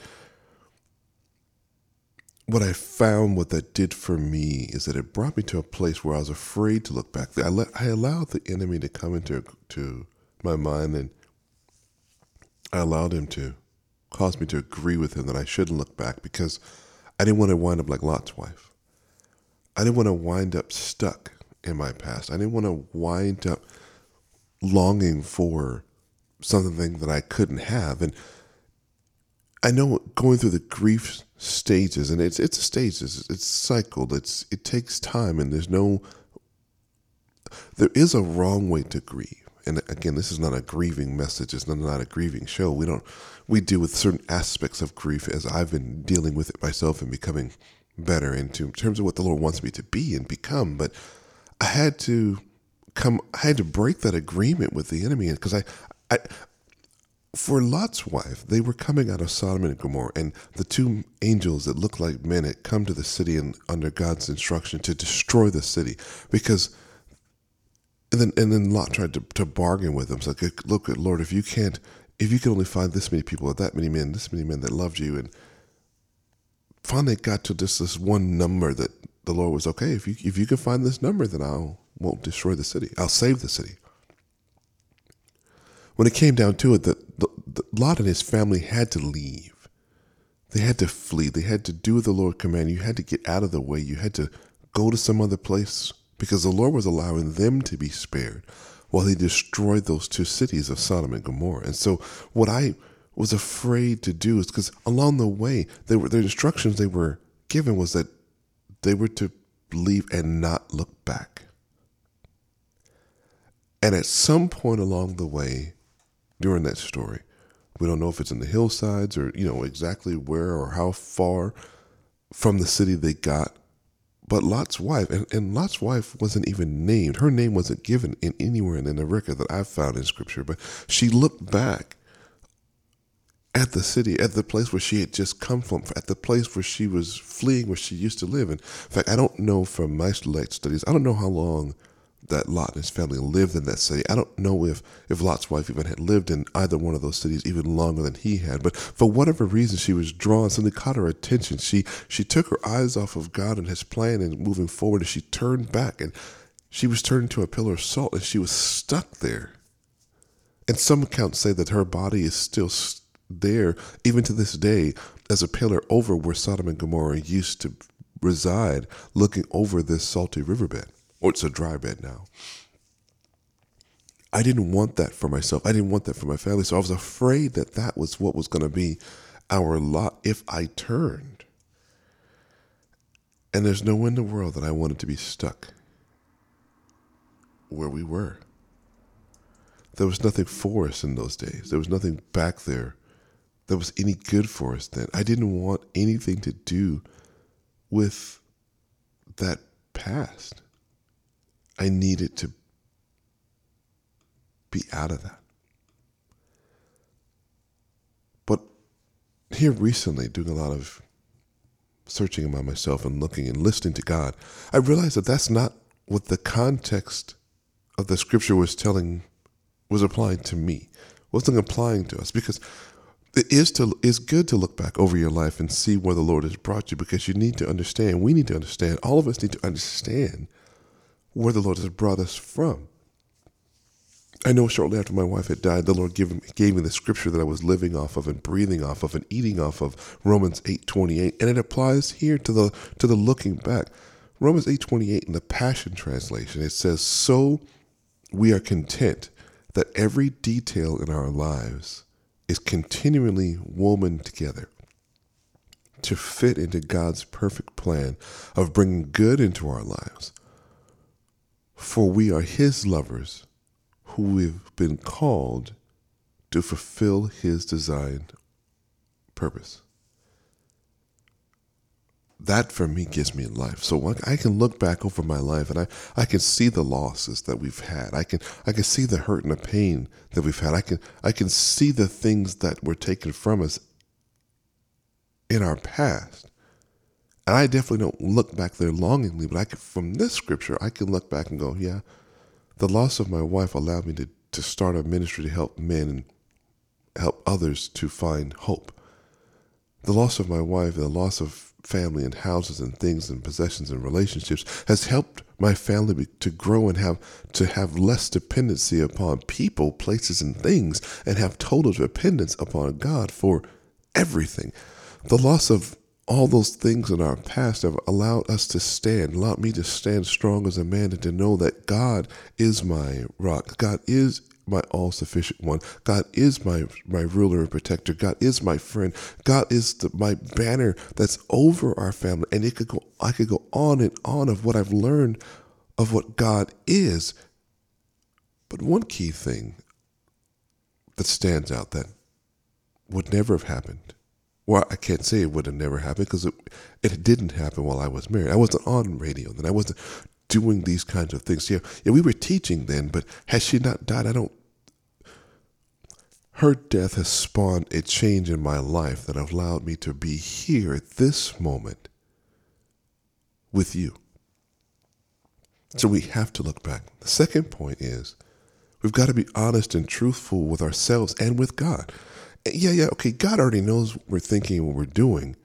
what I found, what that did for me, is that it brought me to a place where I was afraid to look back. I let I allowed the enemy to come into to my mind, and I allowed him to cause me to agree with him that I shouldn't look back because I didn't want to wind up like Lot's wife. I didn't want to wind up stuck in my past. I didn't want to wind up longing for something that I couldn't have. And I know going through the grief stages, and it's it's a stage, it's, it's cycled, it's it takes time, and there's no there is a wrong way to grieve. And again, this is not a grieving message. It's not, not a grieving show. We don't we deal with certain aspects of grief as I've been dealing with it myself and becoming better into in terms of what the Lord wants me to be and become. But I had to come I had to break that agreement with the enemy because I, I for Lot's wife, they were coming out of Sodom and Gomorrah, and the two angels that looked like men had come to the city and under God's instruction to destroy the city because. And then, and then Lot tried to, to bargain with them. It's like, look, Lord, if you can't, if you can only find this many people, or that many men, this many men that loved you, and finally got to just this one number that the Lord was okay. If you if you can find this number, then I'll won't destroy the city. I'll save the city. When it came down to it, the, the, the, Lot and his family had to leave. They had to flee. They had to do the Lord command. You had to get out of the way. You had to go to some other place because the Lord was allowing them to be spared while he destroyed those two cities of Sodom and Gomorrah. And so what I was afraid to do is because along the way, they were, the instructions they were given was that they were to leave and not look back. And at some point along the way during that story, we don't know if it's in the hillsides or, you know, exactly where or how far from the city they got. But Lot's wife, and, and Lot's wife wasn't even named. Her name wasn't given in anywhere in the record that I've found in scripture, but she looked back at the city, at the place where she had just come from, at the place where she was fleeing, where she used to live. And In fact, I don't know from my select studies, I don't know how long that Lot and his family lived in that city. I don't know if, if Lot's wife even had lived in either one of those cities even longer than he had, but for whatever reason, she was drawn. Something caught her attention. She she took her eyes off of God and His plan and moving forward, and she turned back, and she was turned into a pillar of salt, and she was stuck there. And some accounts say that her body is still there, even to this day, as a pillar over where Sodom and Gomorrah used to reside, looking over this salty riverbed or it's a dry bed now. I didn't want that for myself. I didn't want that for my family. So I was afraid that that was what was going to be our lot if I turned. And there's no way in the world that I wanted to be stuck where we were. There was nothing for us in those days. There was nothing back there that was any good for us then. I didn't want anything to do with that past. I needed to be out of that. But here recently, doing a lot of searching about myself and looking and listening to God, I realized that that's not what the context of the scripture was telling, was applying to me, wasn't applying to us because it is to is good to look back over your life and see where the Lord has brought you because you need to understand. We need to understand. All of us need to understand where the Lord has brought us from. I know shortly after my wife had died, the Lord gave, gave me the scripture that I was living off of and breathing off of and eating off of, Romans 8.28. And it applies here to the to the looking back. Romans 8.28 in the Passion Translation, it says, So we are content that every detail in our lives is continually woven together to fit into God's perfect plan of bringing good into our lives. For we are His lovers who we've been called to fulfill His designed purpose. That for me gives me life. So I can look back over my life and I, I can see the losses that we've had. I can I can see the hurt and the pain that we've had. I can I can see the things that were taken from us in our past. And I definitely don't look back there longingly, but I can, from this scripture, I can look back and go, yeah, the loss of my wife allowed me to, to start a ministry to help men and help others to find hope. The loss of my wife, the loss of family and houses and things and possessions and relationships has helped my family to grow and have to have less dependency upon people, places, and things, and have total dependence upon God for everything. The loss of all those things in our past have allowed us to stand, allowed me to stand strong as a man and to know that God is my rock. God is my all sufficient one. God is my, my ruler and protector. God is my friend. God is the, my banner that's over our family. And it could go, I could go on and on of what I've learned of what God is. But one key thing that stands out that would never have happened well, I can't say it would have never happened because it, it didn't happen while I was married. I wasn't on radio then. I wasn't doing these kinds of things. Yeah, yeah, we were teaching then, but had she not died, I don't. Her death has spawned a change in my life that allowed me to be here at this moment with you. So we have to look back. The second point is we've got to be honest and truthful with ourselves and with God yeah, yeah, okay, God already knows what we're thinking and what we're doing,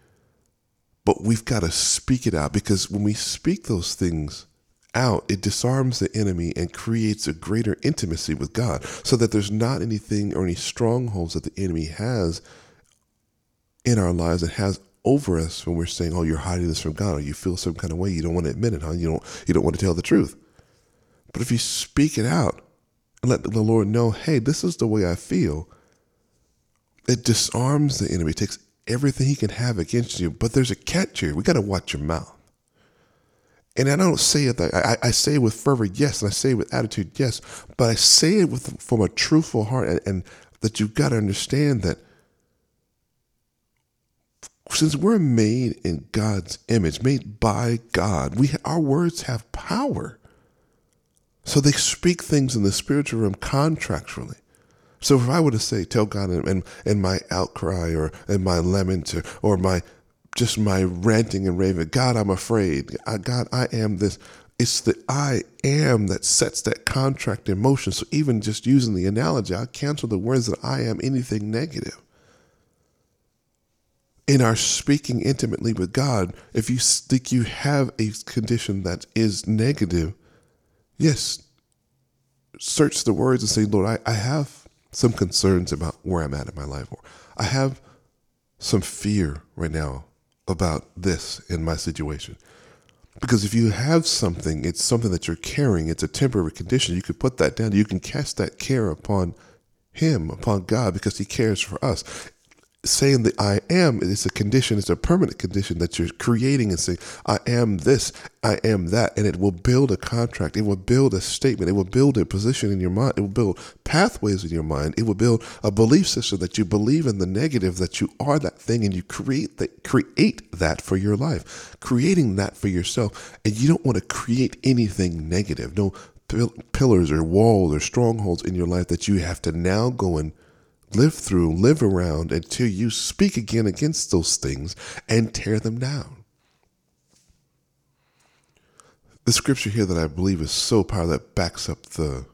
but we've got to speak it out because when we speak those things out, it disarms the enemy and creates a greater intimacy with God so that there's not anything or any strongholds that the enemy has in our lives that has over us when we're saying, "Oh, you're hiding this from God," or you feel some kind of way you don't want to admit it, huh? You don't you don't want to tell the truth. But if you speak it out and let the Lord know, "Hey, this is the way I feel," It disarms the enemy, takes everything he can have against you. But there's a catch here. We got to watch your mouth. And I don't say it that I, I say it with fervor, yes, and I say it with attitude, yes, but I say it with from a truthful heart, and, and that you've got to understand that since we're made in God's image, made by God, we our words have power. So they speak things in the spiritual realm contractually. So if I were to say, tell God in, in, my outcry or in my lament or, or my just my ranting and raving, God, I'm afraid. I, God, I am this. It's the I am that sets that contract in motion. So even just using the analogy, I cancel the words that I am anything negative. In our speaking intimately with God, if you think you have a condition that is negative, yes, search the words and say, Lord, I, I have some concerns about where I'm at in my life. Or I have some fear right now about this in my situation. Because if you have something, it's something that you're carrying, it's a temporary condition. You could put that down. You can cast that care upon Him, upon God, because He cares for us saying that I am is a condition, it's a permanent condition that you're creating and saying, I am this, I am that. And it will build a contract, it will build a statement, it will build a position in your mind, it will build pathways in your mind, it will build a belief system that you believe in the negative, that you are that thing, and you create that create that for your life, creating that for yourself. And you don't want to create anything negative. No pillars or walls or strongholds in your life that you have to now go and live through, live around until you speak again against those things and tear them down. The scripture here that I believe is so powerful that backs up the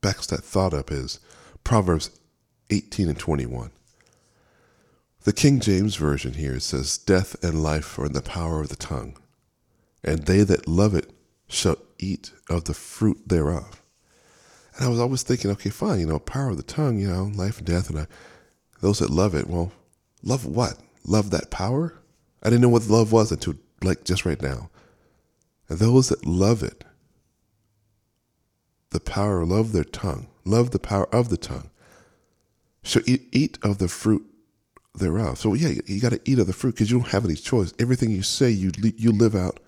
backs that thought up is Proverbs 18 and 21. The King James Version here says, Death and life are in the power of the tongue, and they that love it shall eat of the fruit thereof. And I was always thinking, okay, fine, you know, power of the tongue, you know, life and death, and I, those that love it, well, love what? Love that power? I didn't know what love was until like just right now. And those that love it, the power, love their tongue, love the power of the tongue, shall eat, eat of the fruit thereof. So yeah, you got to eat of the fruit because you don't have any choice. Everything you say, you you live out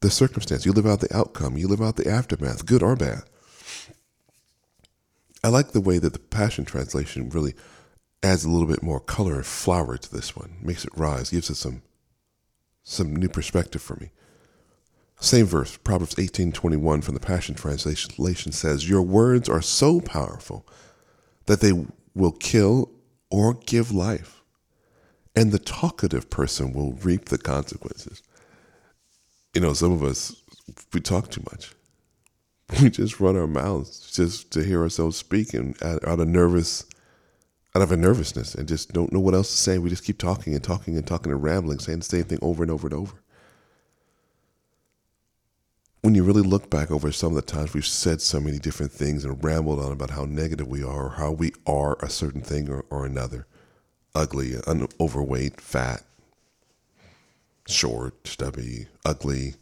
the circumstance, you live out the outcome, you live out the aftermath, good or bad. I like the way that the Passion Translation really adds a little bit more color and flower to this one, makes it rise, gives it some some new perspective for me. Same verse, Proverbs 18:21 from the Passion Translation says, "Your words are so powerful that they will kill or give life, and the talkative person will reap the consequences." You know, some of us we talk too much we just run our mouths just to hear ourselves speaking out, out of nervous out of a nervousness and just don't know what else to say. We just keep talking and talking and talking and rambling, saying the same thing over and over and over. When you really look back over some of the times we've said so many different things and rambled on about how negative we are or how we are a certain thing or, or another ugly, un- overweight, fat, short, stubby, ugly,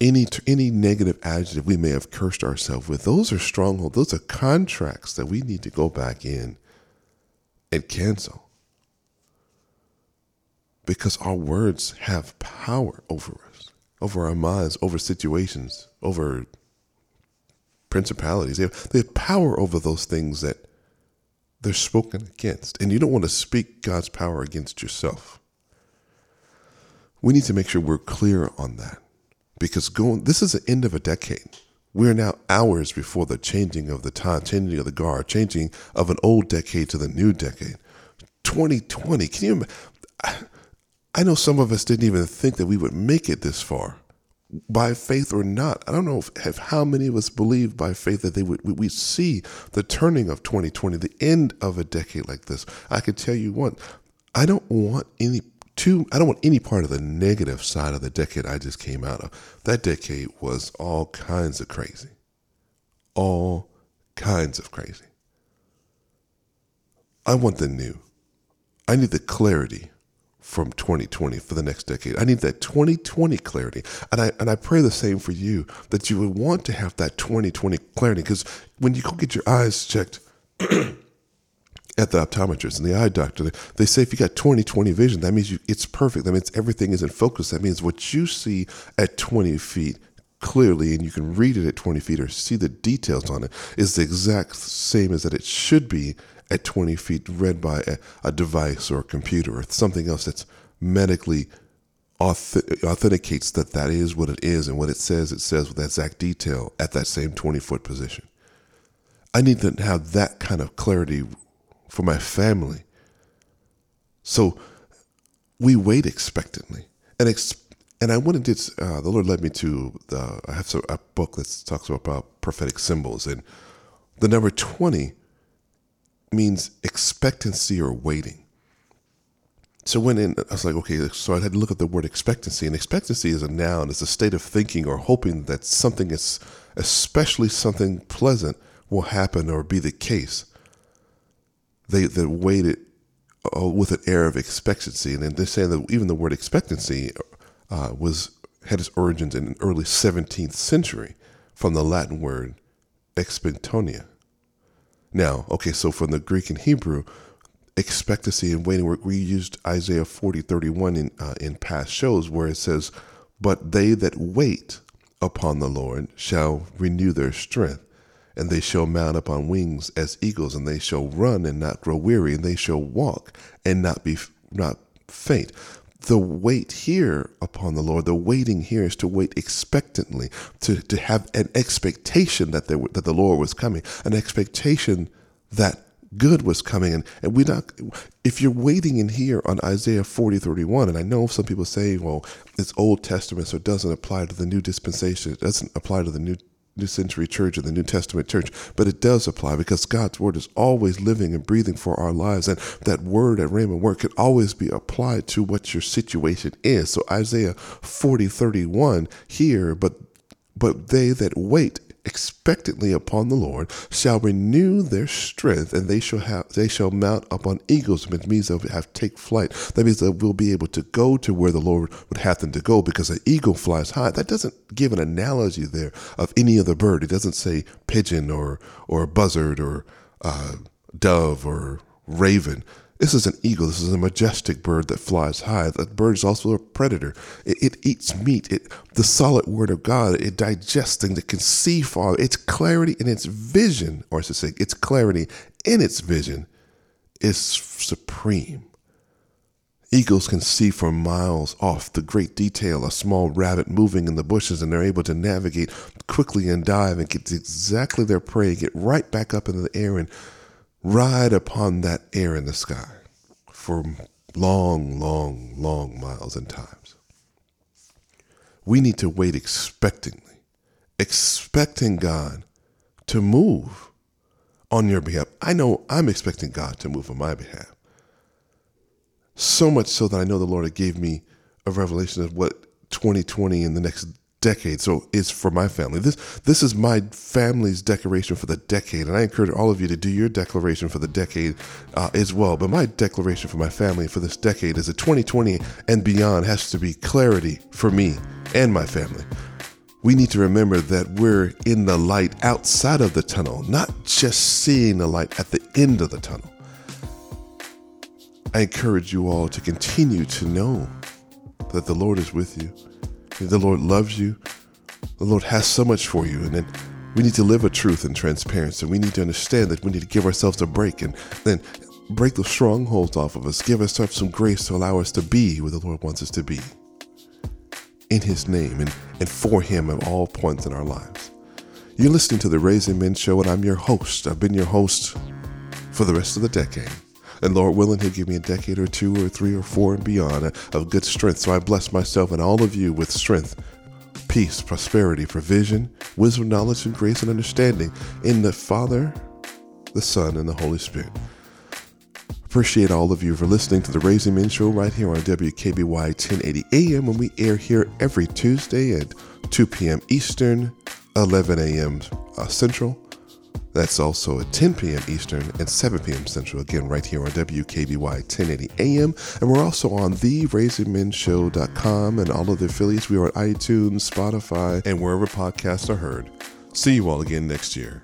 any any negative adjective we may have cursed ourselves with those are strongholds those are contracts that we need to go back in and cancel. Because our words have power over us over our minds over situations over principalities. They have, they have power over those things that they're spoken against. And you don't want to speak god's power against yourself. We need to make sure we're clear on that because going this is the end of a decade. We're now hours before the changing of the time, changing of the guard, changing of an old decade to the new decade. 2020. Can you? I know some of us didn't even think that we would make it this far, by faith or not. I don't know if, if how many of us believe by faith that they would we see the turning of 2020, the end of a decade like this. I can tell you one. I don't want any too I don't want any part of the negative side of the decade I just came out of. That decade was all kinds of crazy. All kinds of crazy. I want the new. I need the clarity from 2020 for the next decade. I need that 2020 clarity. And I and I pray the same for you that you would want to have that 2020 clarity because when you go get your eyes checked at the optometrist and the eye doctor, they, they say if you got 20 20 vision, that means you, it's perfect. That means everything is in focus. That means what you see at 20 feet clearly and you can read it at 20 feet or see the details on it is the exact same as that it should be at 20 feet read by a, a device or a computer or something else that's medically authenticates that that is what it is and what it says it says with that exact detail at that same 20 foot position i need to have that kind of clarity for my family. So we wait expectantly. And ex- and I wanted to, uh, the Lord led me to, the, I have a book that talks about prophetic symbols. And the number 20 means expectancy or waiting. So when in, I was like, okay, so I had to look at the word expectancy, and expectancy is a noun. It's a state of thinking or hoping that something is, especially something pleasant, will happen or be the case they they waited uh, with an air of expectancy, and they're saying that even the word expectancy uh, was had its origins in early 17th century from the Latin word expectonia. Now, okay, so from the Greek and Hebrew, expectancy and waiting, we used Isaiah 40, 31 in, uh, in past shows where it says, But they that wait upon the Lord shall renew their strength and they shall mount up on wings as eagles, and they shall run and not grow weary, and they shall walk and not be not faint. the wait here upon the Lord, the waiting here is to wait expectantly, to, to have an expectation that, there, that the Lord was coming, an expectation that good was coming. And, and we not, if you're waiting in here on Isaiah 40, 31, and I know some people say, well, it's Old Testament, so it doesn't apply to the new dispensation. It doesn't apply to the new New Century Church or the New Testament Church, but it does apply because God's Word is always living and breathing for our lives. And that word at rhema Word can always be applied to what your situation is. So Isaiah 40, 31 here, but but they that wait expectantly upon the Lord shall renew their strength, and they shall have they shall mount up on eagles. It means they'll have take flight. That means that we'll be able to go to where the Lord would have them to go because an eagle flies high. That doesn't give an analogy there of any other bird. It doesn't say pigeon or or buzzard or uh, dove or raven. This is an eagle. This is a majestic bird that flies high. That bird is also a predator. It, it eats meat. It, the solid word of God, it digests things. It can see far. Its clarity in its vision, or should say, its clarity in its vision is supreme. Eagles can see for miles off the great detail, a small rabbit moving in the bushes, and they're able to navigate quickly and dive and get exactly their prey, get right back up into the air and ride upon that air in the sky for long, long, long miles and times. We need to wait expectantly, expecting God to move on your behalf. I know I'm expecting God to move on my behalf. So much so that I know the Lord gave me a revelation of what 2020 and the next decade. So it's for my family. This this is my family's declaration for the decade, and I encourage all of you to do your declaration for the decade uh, as well. But my declaration for my family for this decade is that 2020 and beyond has to be clarity for me and my family. We need to remember that we're in the light outside of the tunnel, not just seeing the light at the end of the tunnel. I encourage you all to continue to know that the Lord is with you the Lord loves you. The Lord has so much for you. And then we need to live a truth and transparency. We need to understand that we need to give ourselves a break and then break the strongholds off of us. Give ourselves some grace to allow us to be where the Lord wants us to be. In His name and, and for Him at all points in our lives. You're listening to the Raising Men Show, and I'm your host. I've been your host for the rest of the decade. And Lord willing, He'll give me a decade or two or three or four and beyond of good strength. So I bless myself and all of you with strength, peace, prosperity, provision, wisdom, knowledge, and grace and understanding in the Father, the Son, and the Holy Spirit. Appreciate all of you for listening to the Raising Men Show right here on WKBY 1080 AM when we air here every Tuesday at 2 p.m. Eastern, 11 a.m. Uh, Central. That's also at 10 p.m. Eastern and 7 p.m. Central, again, right here on WKBY 1080 AM. And we're also on theraisingmenshow.com and all of the affiliates. We are on iTunes, Spotify, and wherever podcasts are heard. See you all again next year.